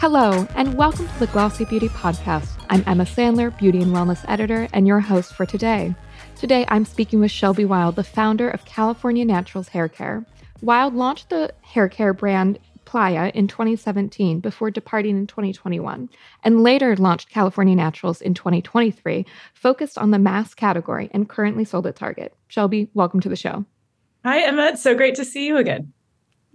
Hello, and welcome to the Glossy Beauty Podcast. I'm Emma Sandler, Beauty and Wellness Editor, and your host for today. Today, I'm speaking with Shelby Wild, the founder of California Naturals Hair Care. Wild launched the hair care brand Playa in 2017 before departing in 2021, and later launched California Naturals in 2023, focused on the mass category and currently sold at Target. Shelby, welcome to the show. Hi, Emma. It's so great to see you again.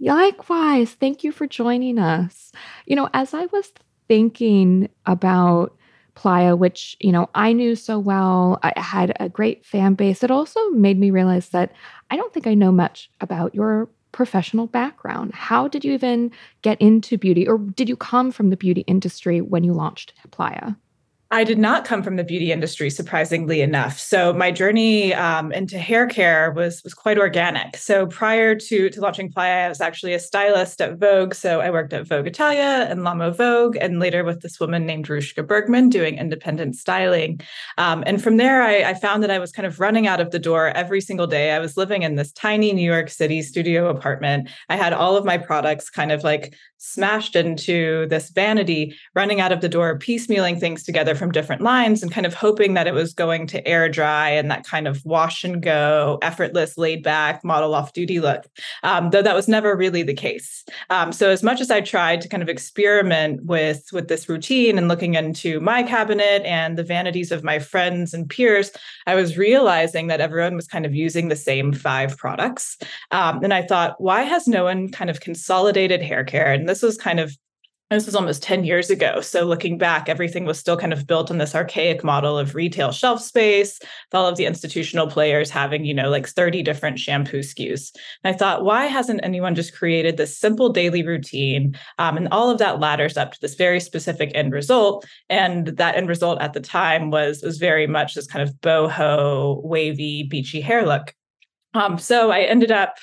Likewise. Thank you for joining us. You know, as I was thinking about Playa, which, you know, I knew so well, I had a great fan base, it also made me realize that I don't think I know much about your professional background. How did you even get into beauty, or did you come from the beauty industry when you launched Playa? I did not come from the beauty industry, surprisingly enough. So my journey um, into hair care was was quite organic. So prior to to launching Playa, I was actually a stylist at Vogue. So I worked at Vogue Italia and L'Uomo Vogue, and later with this woman named Rushka Bergman doing independent styling. Um, and from there, I, I found that I was kind of running out of the door every single day. I was living in this tiny New York City studio apartment. I had all of my products kind of like smashed into this vanity, running out of the door, piecemealing things together from different lines and kind of hoping that it was going to air dry and that kind of wash and go, effortless, laid back, model off duty look, um, though that was never really the case. Um, so as much as I tried to kind of experiment with, with this routine and looking into my cabinet and the vanities of my friends and peers, I was realizing that everyone was kind of using the same five products. Um, and I thought, why has no one kind of consolidated hair care? And this was kind of this was almost 10 years ago. So looking back, everything was still kind of built on this archaic model of retail shelf space, with all of the institutional players having, you know, like 30 different shampoo SKUs. And I thought, why hasn't anyone just created this simple daily routine? Um, and all of that ladders up to this very specific end result. And that end result at the time was, was very much this kind of boho, wavy, beachy hair look. Um, so I ended up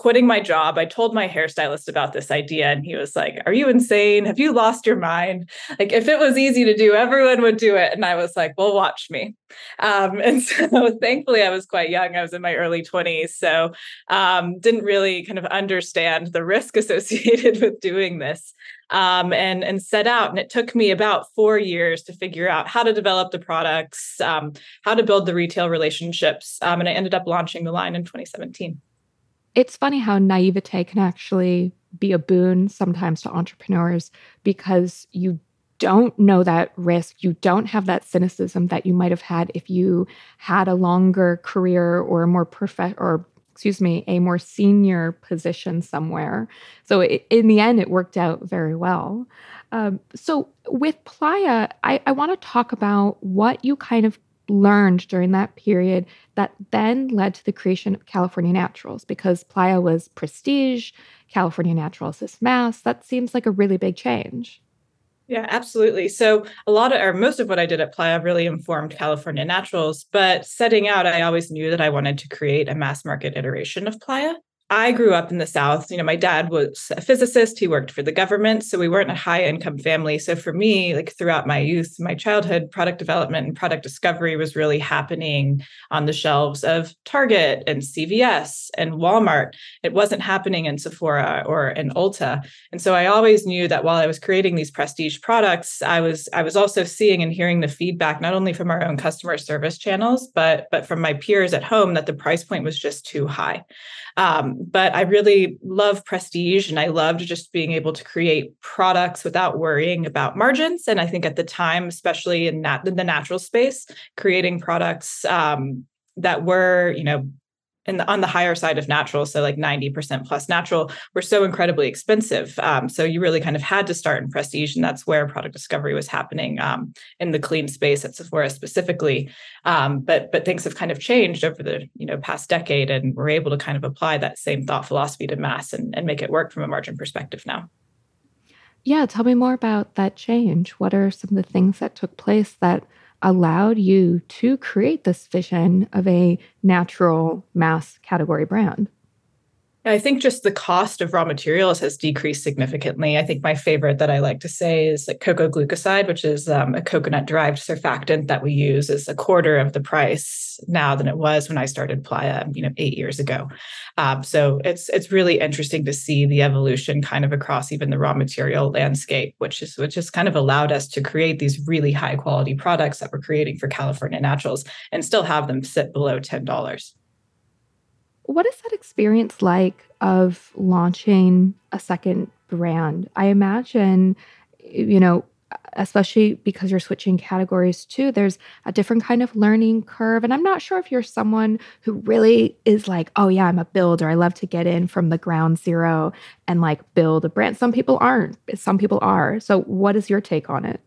quitting my job. I told my hairstylist about this idea, and he was like, Are you insane? Have you lost your mind? Like, if it was easy to do, everyone would do it. And I was like, Well, watch me. Um, and so thankfully, I was quite young. I was in my early 20s. So um, didn't really kind of understand the risk associated with doing this. Um, and and set out. And it took me about four years to figure out how to develop the products, um, how to build the retail relationships, um, and I ended up launching the line in 2017 it's funny how naivete can actually be a boon sometimes to entrepreneurs because you don't know that risk. You don't have that cynicism that you might have had if you had a longer career or a more perfect or excuse me, a more senior position somewhere. So it, in the end, it worked out very well. Um, so with Playa, I, I want to talk about what you kind of learned during that period that then led to the creation of California Naturals because Playa was prestige, California Naturals is mass. That seems like a really big change. Yeah, absolutely. So a lot of or most of what I did at Playa really informed California Naturals, but setting out, I always knew that I wanted to create a mass market iteration of Playa. I grew up in the South. You know, my dad was a physicist. He worked for the government. So we weren't a high income family. So for me, like throughout my youth, my childhood, product development and product discovery was really happening on the shelves of Target and CVS and Walmart. It wasn't happening in Sephora or in Ulta. And so I always knew that while I was creating these prestige products, I was I was also seeing and hearing the feedback not only from our own customer service channels, but but from my peers at home that the price point was just too high. Um, but I really love prestige and I loved just being able to create products without worrying about margins. And I think at the time, especially in, nat- in the natural space, creating products um, that were, you know, the, on the higher side of natural, so like 90% plus natural, were so incredibly expensive. Um, so you really kind of had to start in prestige, and that's where product discovery was happening um, in the clean space at Sephora specifically. Um, but but things have kind of changed over the you know past decade, and we're able to kind of apply that same thought philosophy to mass and, and make it work from a margin perspective now. Yeah, tell me more about that change. What are some of the things that took place that allowed you to create this vision of a natural mass category brand? I think just the cost of raw materials has decreased significantly. I think my favorite that I like to say is like coco glucoside, which is um, a coconut derived surfactant that we use, is a quarter of the price now than it was when I started Playa, you know, eight years ago. Um, so it's it's really interesting to see the evolution kind of across even the raw material landscape, which is which has kind of allowed us to create these really high quality products that we're creating for California Naturals and still have them sit below ten dollars. What is that experience like of launching a second brand? I imagine, you know, especially because you're switching categories too, there's a different kind of learning curve. And I'm not sure if you're someone who really is like, oh, yeah, I'm a builder. I love to get in from the ground zero and like build a brand. Some people aren't, some people are. So, what is your take on it?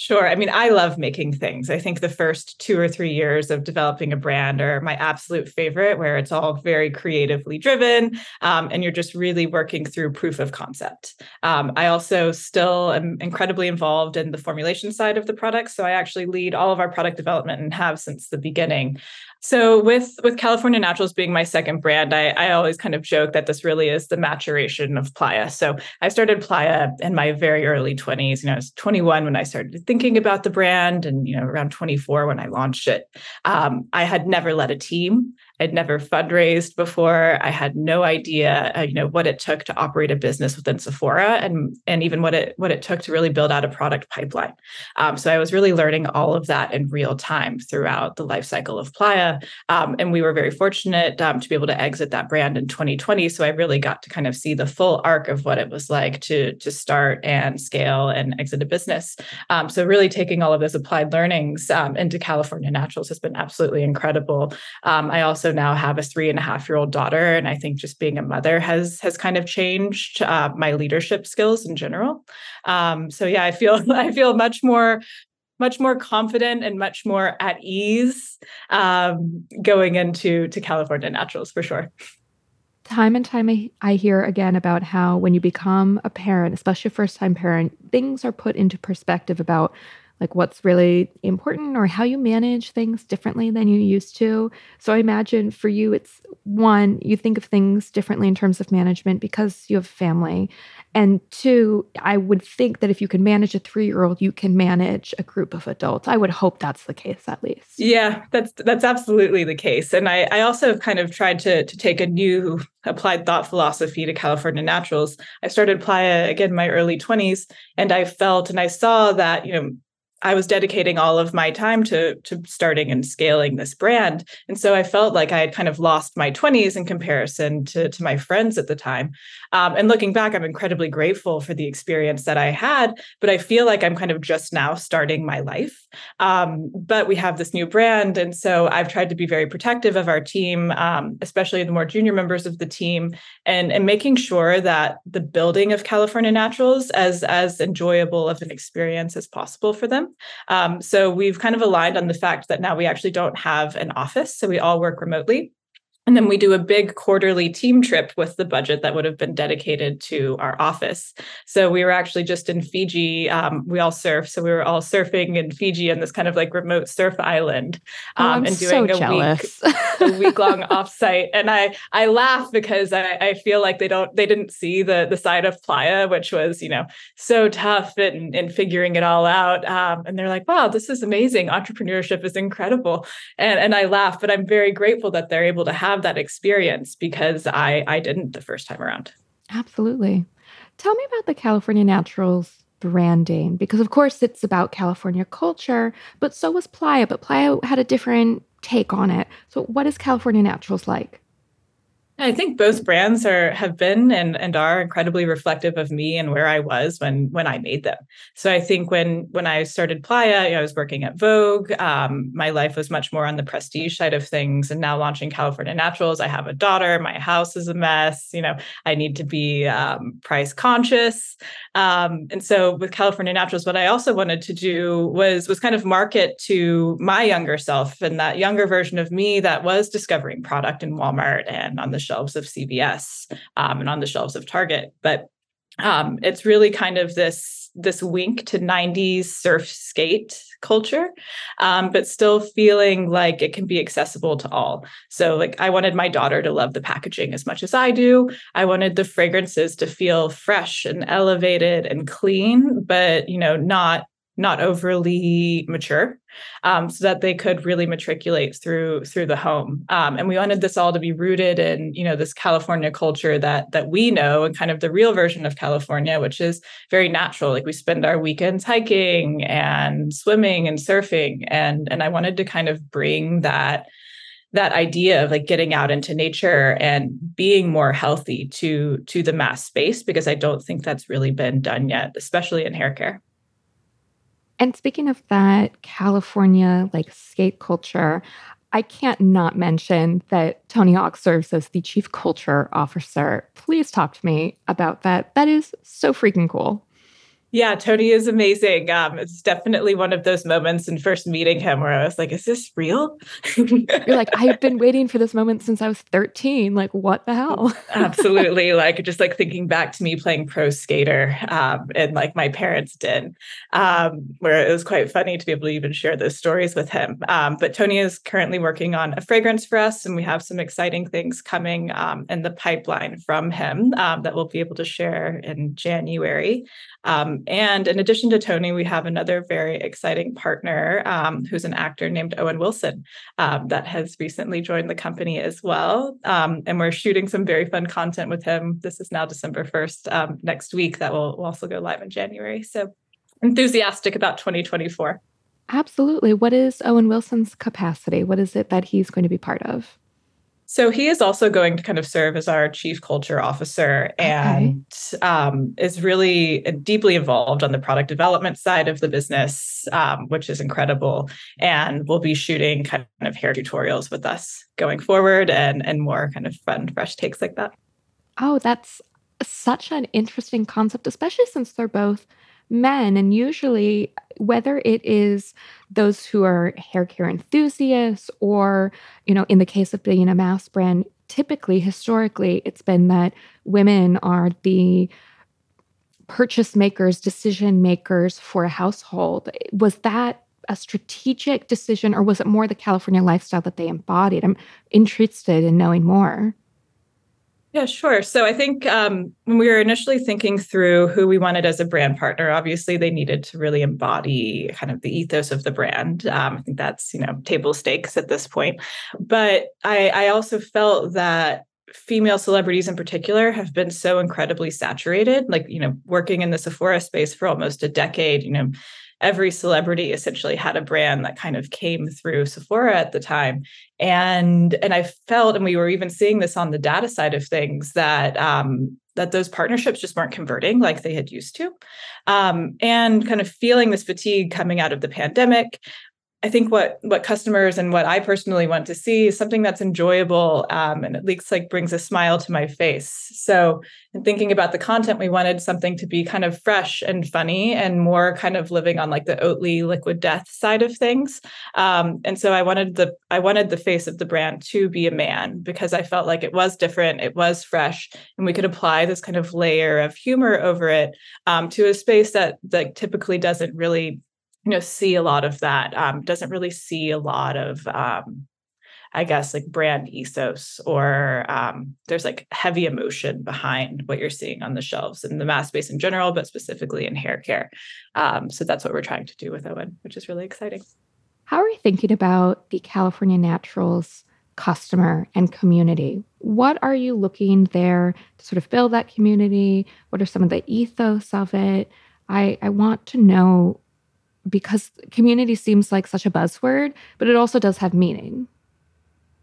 Sure. I mean, I love making things. I think the first two or three years of developing a brand are my absolute favorite, where it's all very creatively driven um, and you're just really working through proof of concept. Um, I also still am incredibly involved in the formulation side of the product. So I actually lead all of our product development and have since the beginning. So with with California Naturals being my second brand, I, I always kind of joke that this really is the maturation of Playa. So I started Playa in my very early 20s. You know, I was 21 when I started thinking about the brand, and you know, around 24 when I launched it. Um, I had never led a team. I'd never fundraised before. I had no idea, uh, you know, what it took to operate a business within Sephora, and and even what it what it took to really build out a product pipeline. Um, so I was really learning all of that in real time throughout the life cycle of Playa, um, and we were very fortunate um, to be able to exit that brand in 2020. So I really got to kind of see the full arc of what it was like to to start and scale and exit a business. Um, so really taking all of those applied learnings um, into California Naturals has been absolutely incredible. Um, I also now have a three and a half year old daughter, and I think just being a mother has has kind of changed uh, my leadership skills in general. Um, so yeah, I feel I feel much more much more confident and much more at ease um, going into to California Naturals for sure. Time and time I, I hear again about how when you become a parent, especially a first time parent, things are put into perspective about like what's really important or how you manage things differently than you used to. So I imagine for you, it's one, you think of things differently in terms of management because you have family. And two, I would think that if you can manage a three year old, you can manage a group of adults. I would hope that's the case at least. Yeah, that's that's absolutely the case. And I, I also kind of tried to, to take a new applied thought philosophy to California Naturals. I started Playa uh, again in my early 20s, and I felt and I saw that, you know, I was dedicating all of my time to to starting and scaling this brand. And so I felt like I had kind of lost my 20s in comparison to, to my friends at the time. Um, and looking back, I'm incredibly grateful for the experience that I had, but I feel like I'm kind of just now starting my life. Um, but we have this new brand. And so I've tried to be very protective of our team, um, especially the more junior members of the team, and, and making sure that the building of California Naturals as, as enjoyable of an experience as possible for them. Um, so we've kind of aligned on the fact that now we actually don't have an office, so we all work remotely. And then we do a big quarterly team trip with the budget that would have been dedicated to our office. So we were actually just in Fiji. Um, we all surf. So we were all surfing in Fiji on this kind of like remote surf island oh, um, and doing so a week, a week long offsite. And I, I laugh because I, I feel like they don't, they didn't see the, the side of Playa, which was, you know, so tough and, and figuring it all out. Um, and they're like, wow, this is amazing. Entrepreneurship is incredible. And, and I laugh, but I'm very grateful that they're able to have have that experience because I I didn't the first time around. Absolutely. Tell me about the California Naturals branding because of course it's about California culture, but so was Playa, but Playa had a different take on it. So what is California Naturals like? I think both brands are have been and and are incredibly reflective of me and where I was when when I made them. So I think when when I started Playa, you know, I was working at Vogue. Um, my life was much more on the prestige side of things, and now launching California Naturals, I have a daughter. My house is a mess. You know, I need to be um, price conscious. Um, and so with California Naturals, what I also wanted to do was was kind of market to my younger self and that younger version of me that was discovering product in Walmart and on the shelves of CVS um, and on the shelves of Target. But um, it's really kind of this this wink to 90s surf skate culture, um, but still feeling like it can be accessible to all. So, like, I wanted my daughter to love the packaging as much as I do. I wanted the fragrances to feel fresh and elevated and clean, but, you know, not not overly mature um, so that they could really matriculate through through the home. Um, and we wanted this all to be rooted in you know this california culture that that we know and kind of the real version of california which is very natural. Like we spend our weekends hiking and swimming and surfing and and i wanted to kind of bring that that idea of like getting out into nature and being more healthy to to the mass space because i don't think that's really been done yet especially in hair care and speaking of that California like skate culture, I can't not mention that Tony Hawk serves as the chief culture officer. Please talk to me about that. That is so freaking cool. Yeah, Tony is amazing. Um, it's definitely one of those moments in first meeting him where I was like, is this real? You're like, I've been waiting for this moment since I was 13. Like, what the hell? Absolutely. Like, just like thinking back to me playing pro skater um, and like my parents did, um, where it was quite funny to be able to even share those stories with him. Um, but Tony is currently working on a fragrance for us, and we have some exciting things coming um, in the pipeline from him um, that we'll be able to share in January. Um, and in addition to Tony, we have another very exciting partner um, who's an actor named Owen Wilson um, that has recently joined the company as well. Um, and we're shooting some very fun content with him. This is now December 1st um, next week that will, will also go live in January. So enthusiastic about 2024. Absolutely. What is Owen Wilson's capacity? What is it that he's going to be part of? So he is also going to kind of serve as our chief culture officer and okay. um, is really deeply involved on the product development side of the business, um, which is incredible. And we'll be shooting kind of hair tutorials with us going forward and and more kind of fun, fresh takes like that. Oh, that's such an interesting concept, especially since they're both men. And usually, whether it is those who are hair care enthusiasts or, you know, in the case of being a mass brand, typically, historically, it's been that women are the purchase makers, decision makers for a household. Was that a strategic decision or was it more the California lifestyle that they embodied? I'm interested in knowing more. Yeah, sure. So I think um, when we were initially thinking through who we wanted as a brand partner, obviously they needed to really embody kind of the ethos of the brand. Um, I think that's you know table stakes at this point. But I, I also felt that female celebrities in particular have been so incredibly saturated. Like you know, working in the Sephora space for almost a decade, you know, every celebrity essentially had a brand that kind of came through Sephora at the time. And and I felt, and we were even seeing this on the data side of things, that um, that those partnerships just weren't converting like they had used to. Um, and kind of feeling this fatigue coming out of the pandemic, I think what what customers and what I personally want to see is something that's enjoyable um, and at least like brings a smile to my face. So, in thinking about the content, we wanted something to be kind of fresh and funny and more kind of living on like the Oatly liquid death side of things. Um, and so, I wanted the I wanted the face of the brand to be a man because I felt like it was different, it was fresh, and we could apply this kind of layer of humor over it um, to a space that that typically doesn't really you know see a lot of that um, doesn't really see a lot of um, i guess like brand ethos or um, there's like heavy emotion behind what you're seeing on the shelves in the mass space in general but specifically in hair care. Um, so that's what we're trying to do with owen which is really exciting. How are you thinking about the california naturals customer and community? What are you looking there to sort of build that community? What are some of the ethos of it? I, I want to know because community seems like such a buzzword, but it also does have meaning.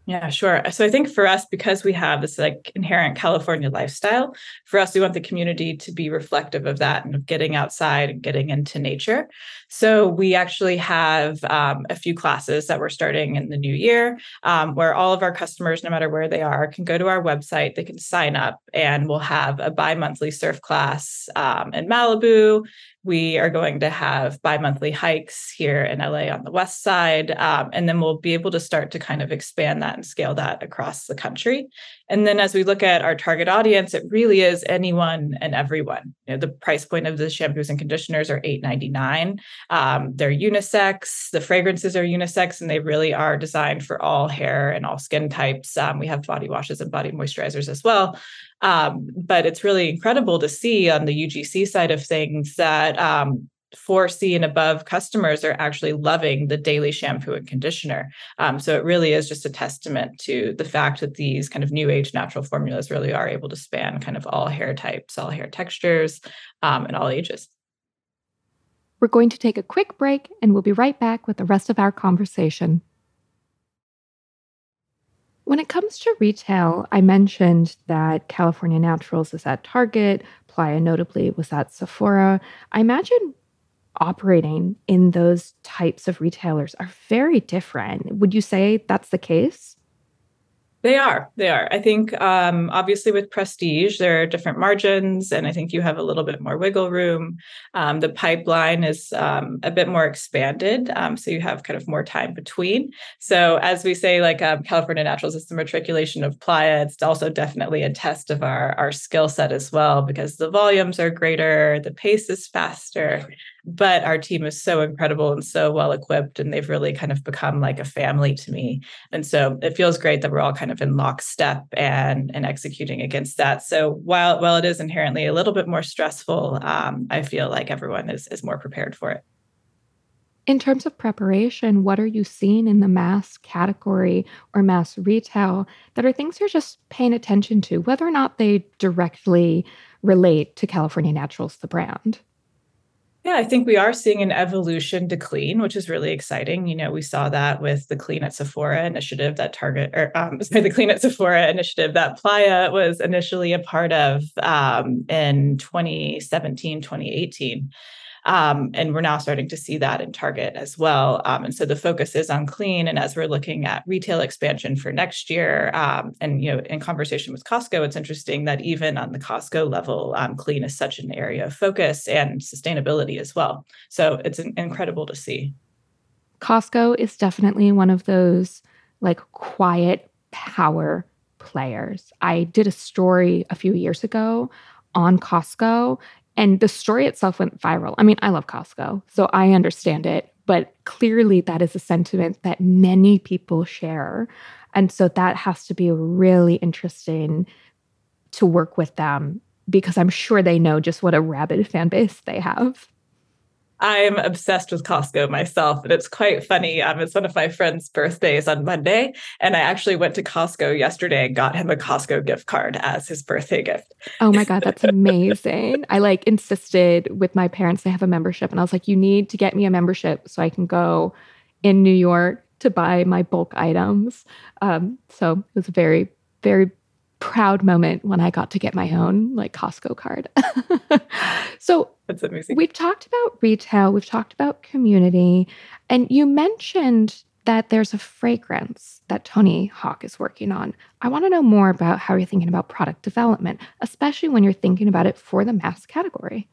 Yeah, sure. So I think for us, because we have this like inherent California lifestyle, for us, we want the community to be reflective of that and of getting outside and getting into nature. So we actually have um, a few classes that we're starting in the new year um, where all of our customers, no matter where they are, can go to our website, they can sign up, and we'll have a bi monthly surf class um, in Malibu We are going to have bi monthly hikes here in LA on the west side. Um, and then we'll be able to start to kind of expand that and scale that across the country. And then as we look at our target audience, it really is anyone and everyone. You know, the price point of the shampoos and conditioners are $8.99. Um, they're unisex, the fragrances are unisex, and they really are designed for all hair and all skin types. Um, we have body washes and body moisturizers as well. Um, but it's really incredible to see on the UGC side of things that um, 4C and above customers are actually loving the daily shampoo and conditioner. Um, so it really is just a testament to the fact that these kind of new age natural formulas really are able to span kind of all hair types, all hair textures, um, and all ages. We're going to take a quick break and we'll be right back with the rest of our conversation. When it comes to retail, I mentioned that California Naturals is at Target, Playa notably was at Sephora. I imagine operating in those types of retailers are very different. Would you say that's the case? They are. They are. I think um, obviously with prestige, there are different margins, and I think you have a little bit more wiggle room. Um, the pipeline is um, a bit more expanded, um, so you have kind of more time between. So as we say, like um, California Naturals is the matriculation of Playa. It's also definitely a test of our our skill set as well because the volumes are greater, the pace is faster but our team is so incredible and so well equipped and they've really kind of become like a family to me. And so it feels great that we're all kind of in lockstep and and executing against that. So while while it is inherently a little bit more stressful um, i feel like everyone is is more prepared for it. In terms of preparation, what are you seeing in the mass category or mass retail that are things you're just paying attention to, whether or not they directly relate to California Naturals, the brand? Yeah, I think we are seeing an evolution to clean, which is really exciting. You know, we saw that with the Clean at Sephora initiative that Target, or um, sorry, the Clean at Sephora initiative that Playa was initially a part of um, in 2017, 2018. Um, and we're now starting to see that in Target as well. Um, and so the focus is on clean. And as we're looking at retail expansion for next year, um, and you know, in conversation with Costco, it's interesting that even on the Costco level, um, clean is such an area of focus and sustainability as well. So it's incredible to see. Costco is definitely one of those like quiet power players. I did a story a few years ago on Costco and the story itself went viral. I mean, I love Costco, so I understand it, but clearly that is a sentiment that many people share. And so that has to be really interesting to work with them because I'm sure they know just what a rabid fan base they have. I'm obsessed with Costco myself, and it's quite funny. Um, it's one of my friend's birthdays on Monday, and I actually went to Costco yesterday and got him a Costco gift card as his birthday gift. Oh my god, that's amazing! I like insisted with my parents they have a membership, and I was like, "You need to get me a membership so I can go in New York to buy my bulk items." Um, so it was a very, very proud moment when I got to get my own like Costco card. so that's amazing. We've talked about retail, we've talked about community, and you mentioned that there's a fragrance that Tony Hawk is working on. I want to know more about how you're thinking about product development, especially when you're thinking about it for the mass category.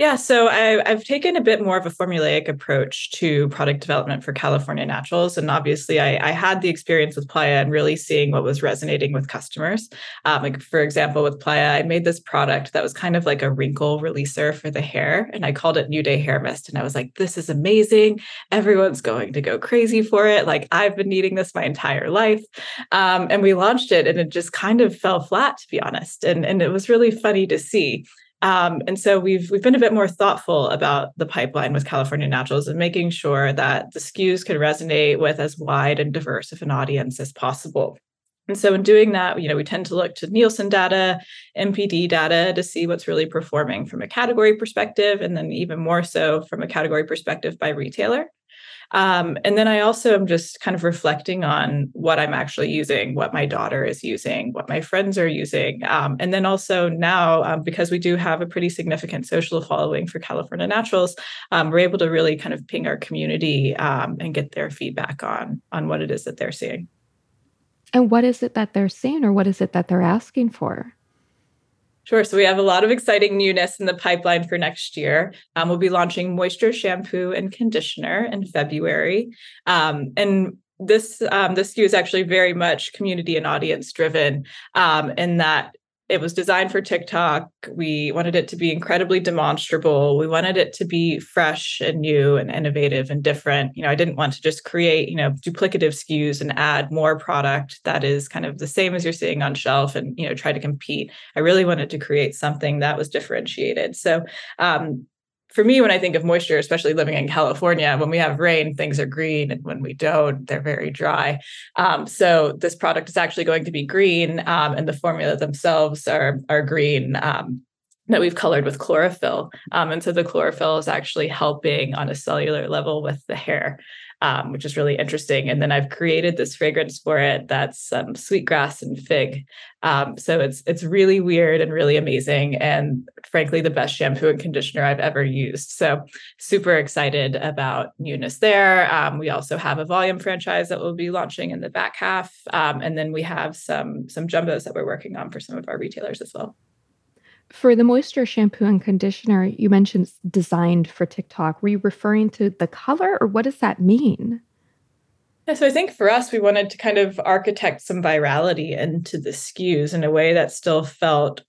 Yeah, so I, have taken a bit more of a formulaic approach to product development for California Naturals. And obviously, I, I had the experience with Playa and really seeing what was resonating with customers. Um, like, for example, with Playa, I made this product that was kind of like a wrinkle releaser for the hair. And I called it New Day Hair Mist. And I was like, this is amazing. Everyone's going to go crazy for it. Like, I've been needing this my entire life. Um, and we launched it, and it just kind of fell flat, to be honest. And, and it was really funny to see. Um, and so we've we've been a bit more thoughtful about the pipeline with California Naturals and making sure that the SKUs can resonate with as wide and diverse of an audience as possible. And so in doing that, you know, we tend to look to Nielsen data, NPD data to see what's really performing from a category perspective, and then even more so from a category perspective by retailer. Um, and then I also am just kind of reflecting on what I'm actually using, what my daughter is using, what my friends are using. Um, and then also now, um, because we do have a pretty significant social following for California Naturals, um, we're able to really kind of ping our community um, and get their feedback on, on what it is that they're seeing. And what is it that they're seeing or what is it that they're asking for? Sure. So we have a lot of exciting newness in the pipeline for next year. Um, we'll be launching moisture shampoo and conditioner in February. Um, and this um, this SKU is actually very much community and audience driven um, in that it was designed for TikTok. We wanted it to be incredibly demonstrable. We wanted it to be fresh and new and innovative and different. You know, I didn't want to just create, you know, duplicative SKUs and add more product that is kind of the same as you're seeing on shelf and, you know, try to compete. I really wanted to create something that was differentiated. So, um, for me, when I think of moisture, especially living in California, when we have rain, things are green, and when we don't, they're very dry. Um, so this product is actually going to be green, um, and the formula themselves are are green. Um, that we've colored with chlorophyll. Um, and so the chlorophyll is actually helping on a cellular level with the hair um, which is really interesting. And then I've created this fragrance for it that's um, sweetgrass and fig. Um, so it's it's really weird and really amazing, and frankly, the best shampoo and conditioner I've ever used. So super excited about newness there. Um, we also have a volume franchise that we'll be launching in the back half, um, and then we have some some jumbos that we're working on for some of our retailers as well. For the moisture shampoo and conditioner, you mentioned designed for TikTok. Were you referring to the color or what does that mean? Yeah, so I think for us, we wanted to kind of architect some virality into the SKUs in a way that still felt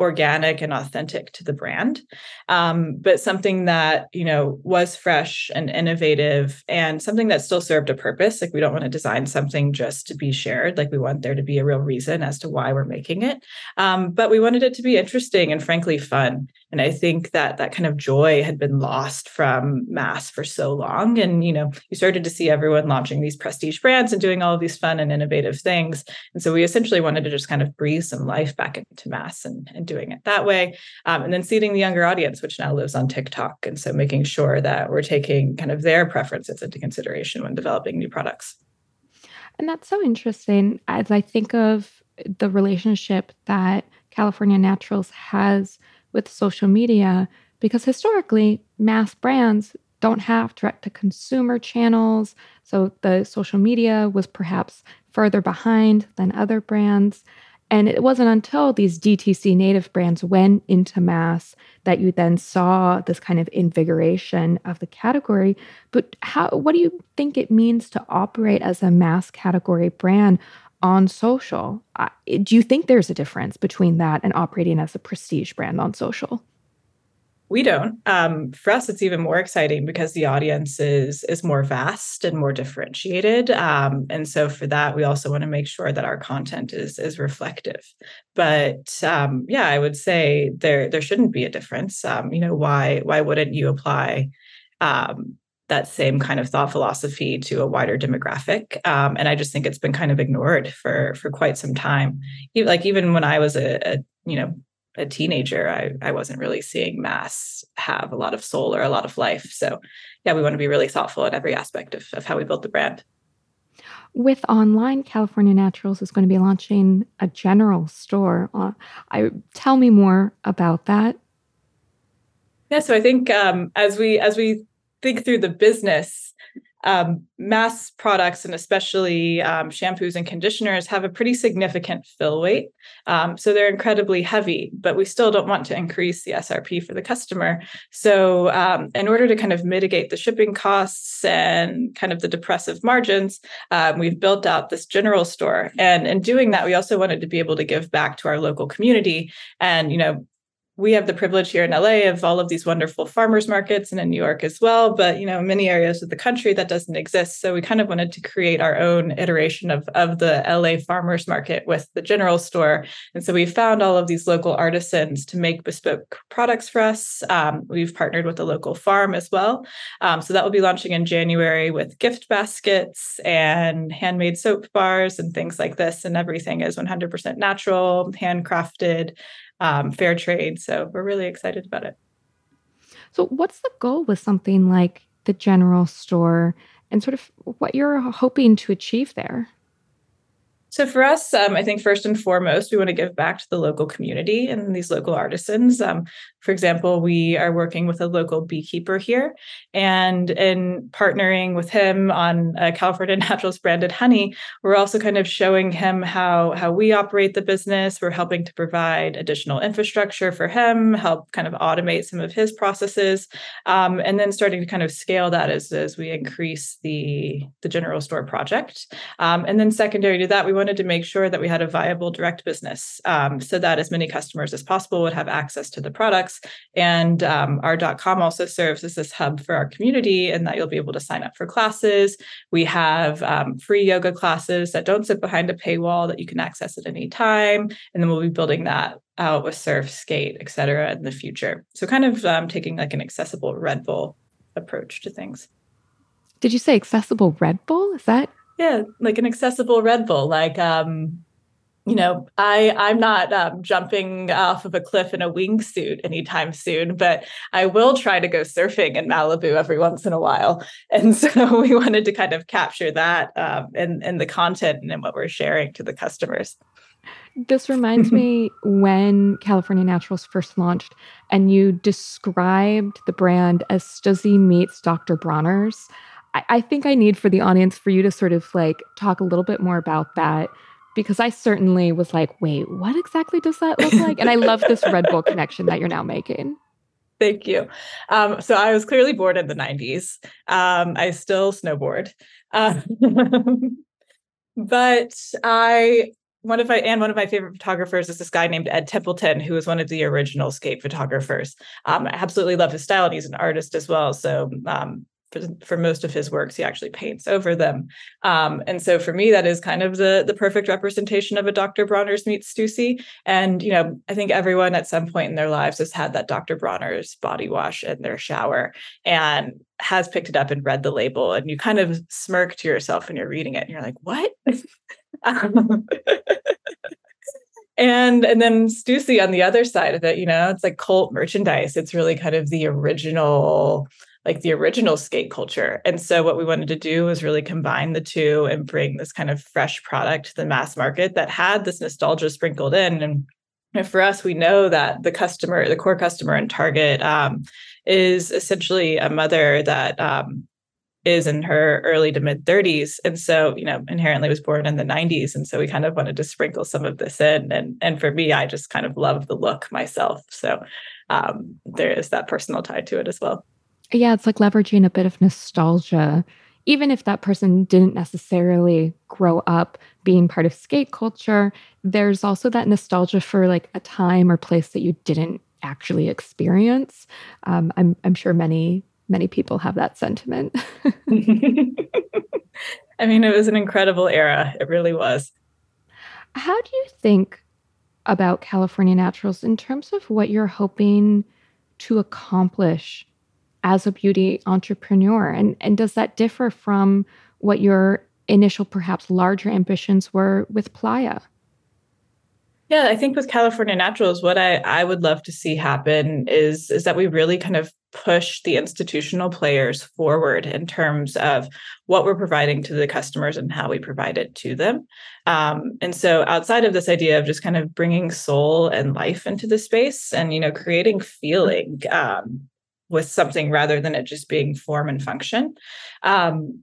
organic and authentic to the brand um, but something that you know was fresh and innovative and something that still served a purpose. Like we don't want to design something just to be shared. Like we want there to be a real reason as to why we're making it. Um, but we wanted it to be interesting and frankly fun and i think that that kind of joy had been lost from mass for so long and you know you started to see everyone launching these prestige brands and doing all of these fun and innovative things and so we essentially wanted to just kind of breathe some life back into mass and, and doing it that way. Um, and then seeding the younger audience, which now lives on TikTok. And so making sure that we're taking kind of their preferences into consideration when developing new products. And that's so interesting as I think of the relationship that California Naturals has with social media, because historically, mass brands don't have direct to consumer channels. So the social media was perhaps further behind than other brands. And it wasn't until these DTC native brands went into mass that you then saw this kind of invigoration of the category. But how what do you think it means to operate as a mass category brand on social? do you think there's a difference between that and operating as a prestige brand on social? we don't um, for us it's even more exciting because the audience is is more vast and more differentiated um, and so for that we also want to make sure that our content is is reflective but um, yeah i would say there there shouldn't be a difference um, you know why why wouldn't you apply um, that same kind of thought philosophy to a wider demographic um, and i just think it's been kind of ignored for for quite some time like even when i was a, a you know a teenager, I, I wasn't really seeing mass have a lot of soul or a lot of life. So, yeah, we want to be really thoughtful at every aspect of, of how we build the brand. With online, California Naturals is going to be launching a general store. Uh, I tell me more about that. Yeah, so I think um, as we as we think through the business, um, mass products and especially um, shampoos and conditioners have a pretty significant fill weight. Um, so they're incredibly heavy, but we still don't want to increase the SRP for the customer. So, um, in order to kind of mitigate the shipping costs and kind of the depressive margins, um, we've built out this general store. And in doing that, we also wanted to be able to give back to our local community and, you know, we have the privilege here in LA of all of these wonderful farmers markets and in New York as well. But you know, many areas of the country that doesn't exist. So we kind of wanted to create our own iteration of, of the LA farmers market with the general store. And so we found all of these local artisans to make bespoke products for us. Um, we've partnered with a local farm as well. Um, so that will be launching in January with gift baskets and handmade soap bars and things like this. And everything is 100% natural, handcrafted um, fair trade. So we're really excited about it. So, what's the goal with something like the general store and sort of what you're hoping to achieve there? So for us, um, I think first and foremost, we want to give back to the local community and these local artisans. Um, for example, we are working with a local beekeeper here, and in partnering with him on California Naturals branded honey, we're also kind of showing him how how we operate the business. We're helping to provide additional infrastructure for him, help kind of automate some of his processes, um, and then starting to kind of scale that as as we increase the the general store project. Um, and then secondary to that, we wanted to make sure that we had a viable direct business um, so that as many customers as possible would have access to the products. And um, our .com also serves as this hub for our community and that you'll be able to sign up for classes. We have um, free yoga classes that don't sit behind a paywall that you can access at any time. And then we'll be building that out with surf, skate, et cetera in the future. So kind of um, taking like an accessible Red Bull approach to things. Did you say accessible Red Bull? Is that yeah, like an accessible Red Bull. Like, um, you know, I I'm not um, jumping off of a cliff in a wingsuit anytime soon, but I will try to go surfing in Malibu every once in a while. And so we wanted to kind of capture that um, in in the content and in what we're sharing to the customers. This reminds me when California Naturals first launched, and you described the brand as Stussy meets Dr. Bronner's. I, I think I need for the audience for you to sort of like talk a little bit more about that because I certainly was like, wait, what exactly does that look like? And I love this Red Bull connection that you're now making. Thank you. Um, so I was clearly born in the 90s. Um, I still snowboard. Um, but I one of my and one of my favorite photographers is this guy named Ed Templeton, who was one of the original skate photographers. Um, I absolutely love his style, and he's an artist as well. So um, for, for most of his works he actually paints over them. Um, and so for me that is kind of the the perfect representation of a dr bronner's meets stussy. And you know i think everyone at some point in their lives has had that dr bronner's body wash in their shower and has picked it up and read the label. And you kind of smirk to yourself when you're reading it and you're like what? And and then Stussy on the other side of it, you know, it's like cult merchandise. It's really kind of the original like the original skate culture. And so what we wanted to do was really combine the two and bring this kind of fresh product to the mass market that had this nostalgia sprinkled in. And, and for us, we know that the customer, the core customer in Target, um, is essentially a mother that um, is in her early to mid 30s and so you know inherently was born in the 90s and so we kind of wanted to sprinkle some of this in. And and for me i just kind of love the look myself. So um, there is that personal tie to it as well yeah, it's like leveraging a bit of nostalgia. Even if that person didn't necessarily grow up being part of skate culture, there's also that nostalgia for like a time or place that you didn't actually experience. Um, I'm, I'm sure many, many people have that sentiment. I mean, it was an incredible era. It really was. How do you think about California Naturals in terms of what you're hoping to accomplish as a beauty entrepreneur? And, and does that differ from what your initial, perhaps larger ambitions were with Playa? Yeah, I think with California Naturals, what I, I would love to see happen is, is that we really kind of push the institutional players forward in terms of what we're providing to the customers and how we provide it to them. Um, and so outside of this idea of just kind of bringing soul and life into the space and, you know, creating feeling um, with something rather than it just being form and function. Um,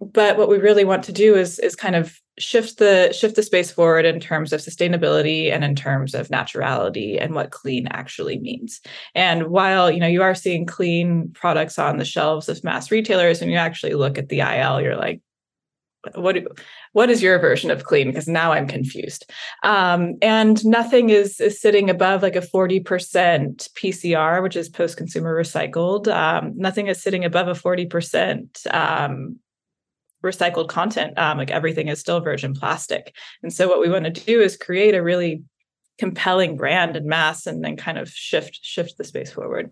but what we really want to do is is kind of shift the shift the space forward in terms of sustainability and in terms of naturality and what clean actually means. And while you know you are seeing clean products on the shelves of mass retailers, when you actually look at the il you're like, what what is your version of clean? Because now i'm confused. Um, and nothing is is sitting above like a 40% pcr which is post consumer recycled. Um, nothing is sitting above a 40% um, recycled content. Um, like everything is still virgin plastic. And so what we want to do is create a really compelling brand and mass and then kind of shift shift the space forward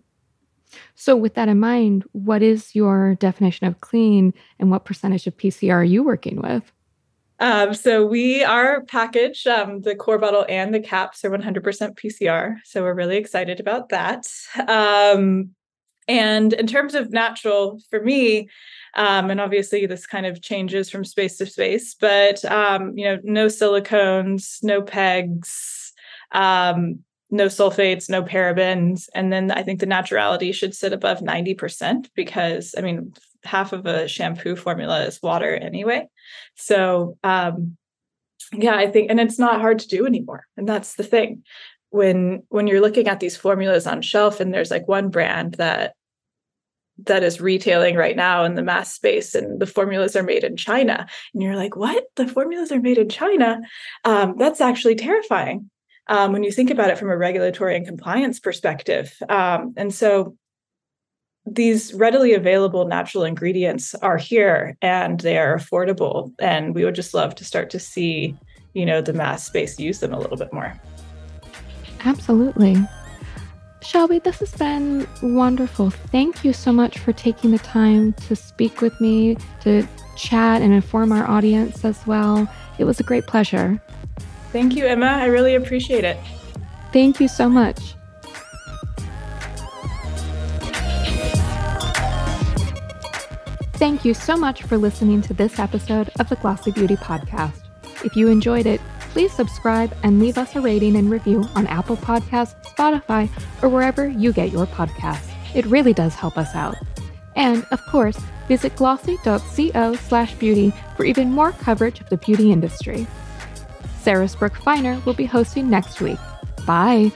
so, with that in mind, what is your definition of clean and what percentage of PCR are you working with? Um, so we are packaged. Um, the core bottle and the caps are 100% PCR. So we're really excited about that. Um, And in terms of natural, for me, um, and obviously this kind of changes from space to space, but um, you know, no silicones, no pegs, um, no sulfates, no parabens, and then I think the naturality should sit above ninety percent because I mean, half of a shampoo formula is water anyway. So um, yeah, I think, and it's not hard to do anymore, and that's the thing. When when you're looking at these formulas on shelf and there's like one brand that that is retailing right now in the mass space and the formulas are made in china and you're like what? The formulas are made in china? Um, that's actually terrifying um, when you think about it from a regulatory and compliance perspective um, and so these readily available natural ingredients are here and they are affordable and we would just love to start to see you know the mass space use them a little bit more Absolutely. Shelby, this has been wonderful. Thank you so much for taking the time to speak with me, to chat and inform our audience as well. It was a great pleasure. Thank you, Emma. I really appreciate it. Thank you so much. Thank you so much for listening to this episode of the Glossy Beauty Podcast. If you enjoyed it, please subscribe and leave us a rating and review on Apple Podcasts, Spotify, or wherever you get your podcasts. It really does help us out. And, of course, visit glossy.co slash beauty for even more coverage of the beauty industry. Sarah Brooke Finer will be hosting next week. Bye!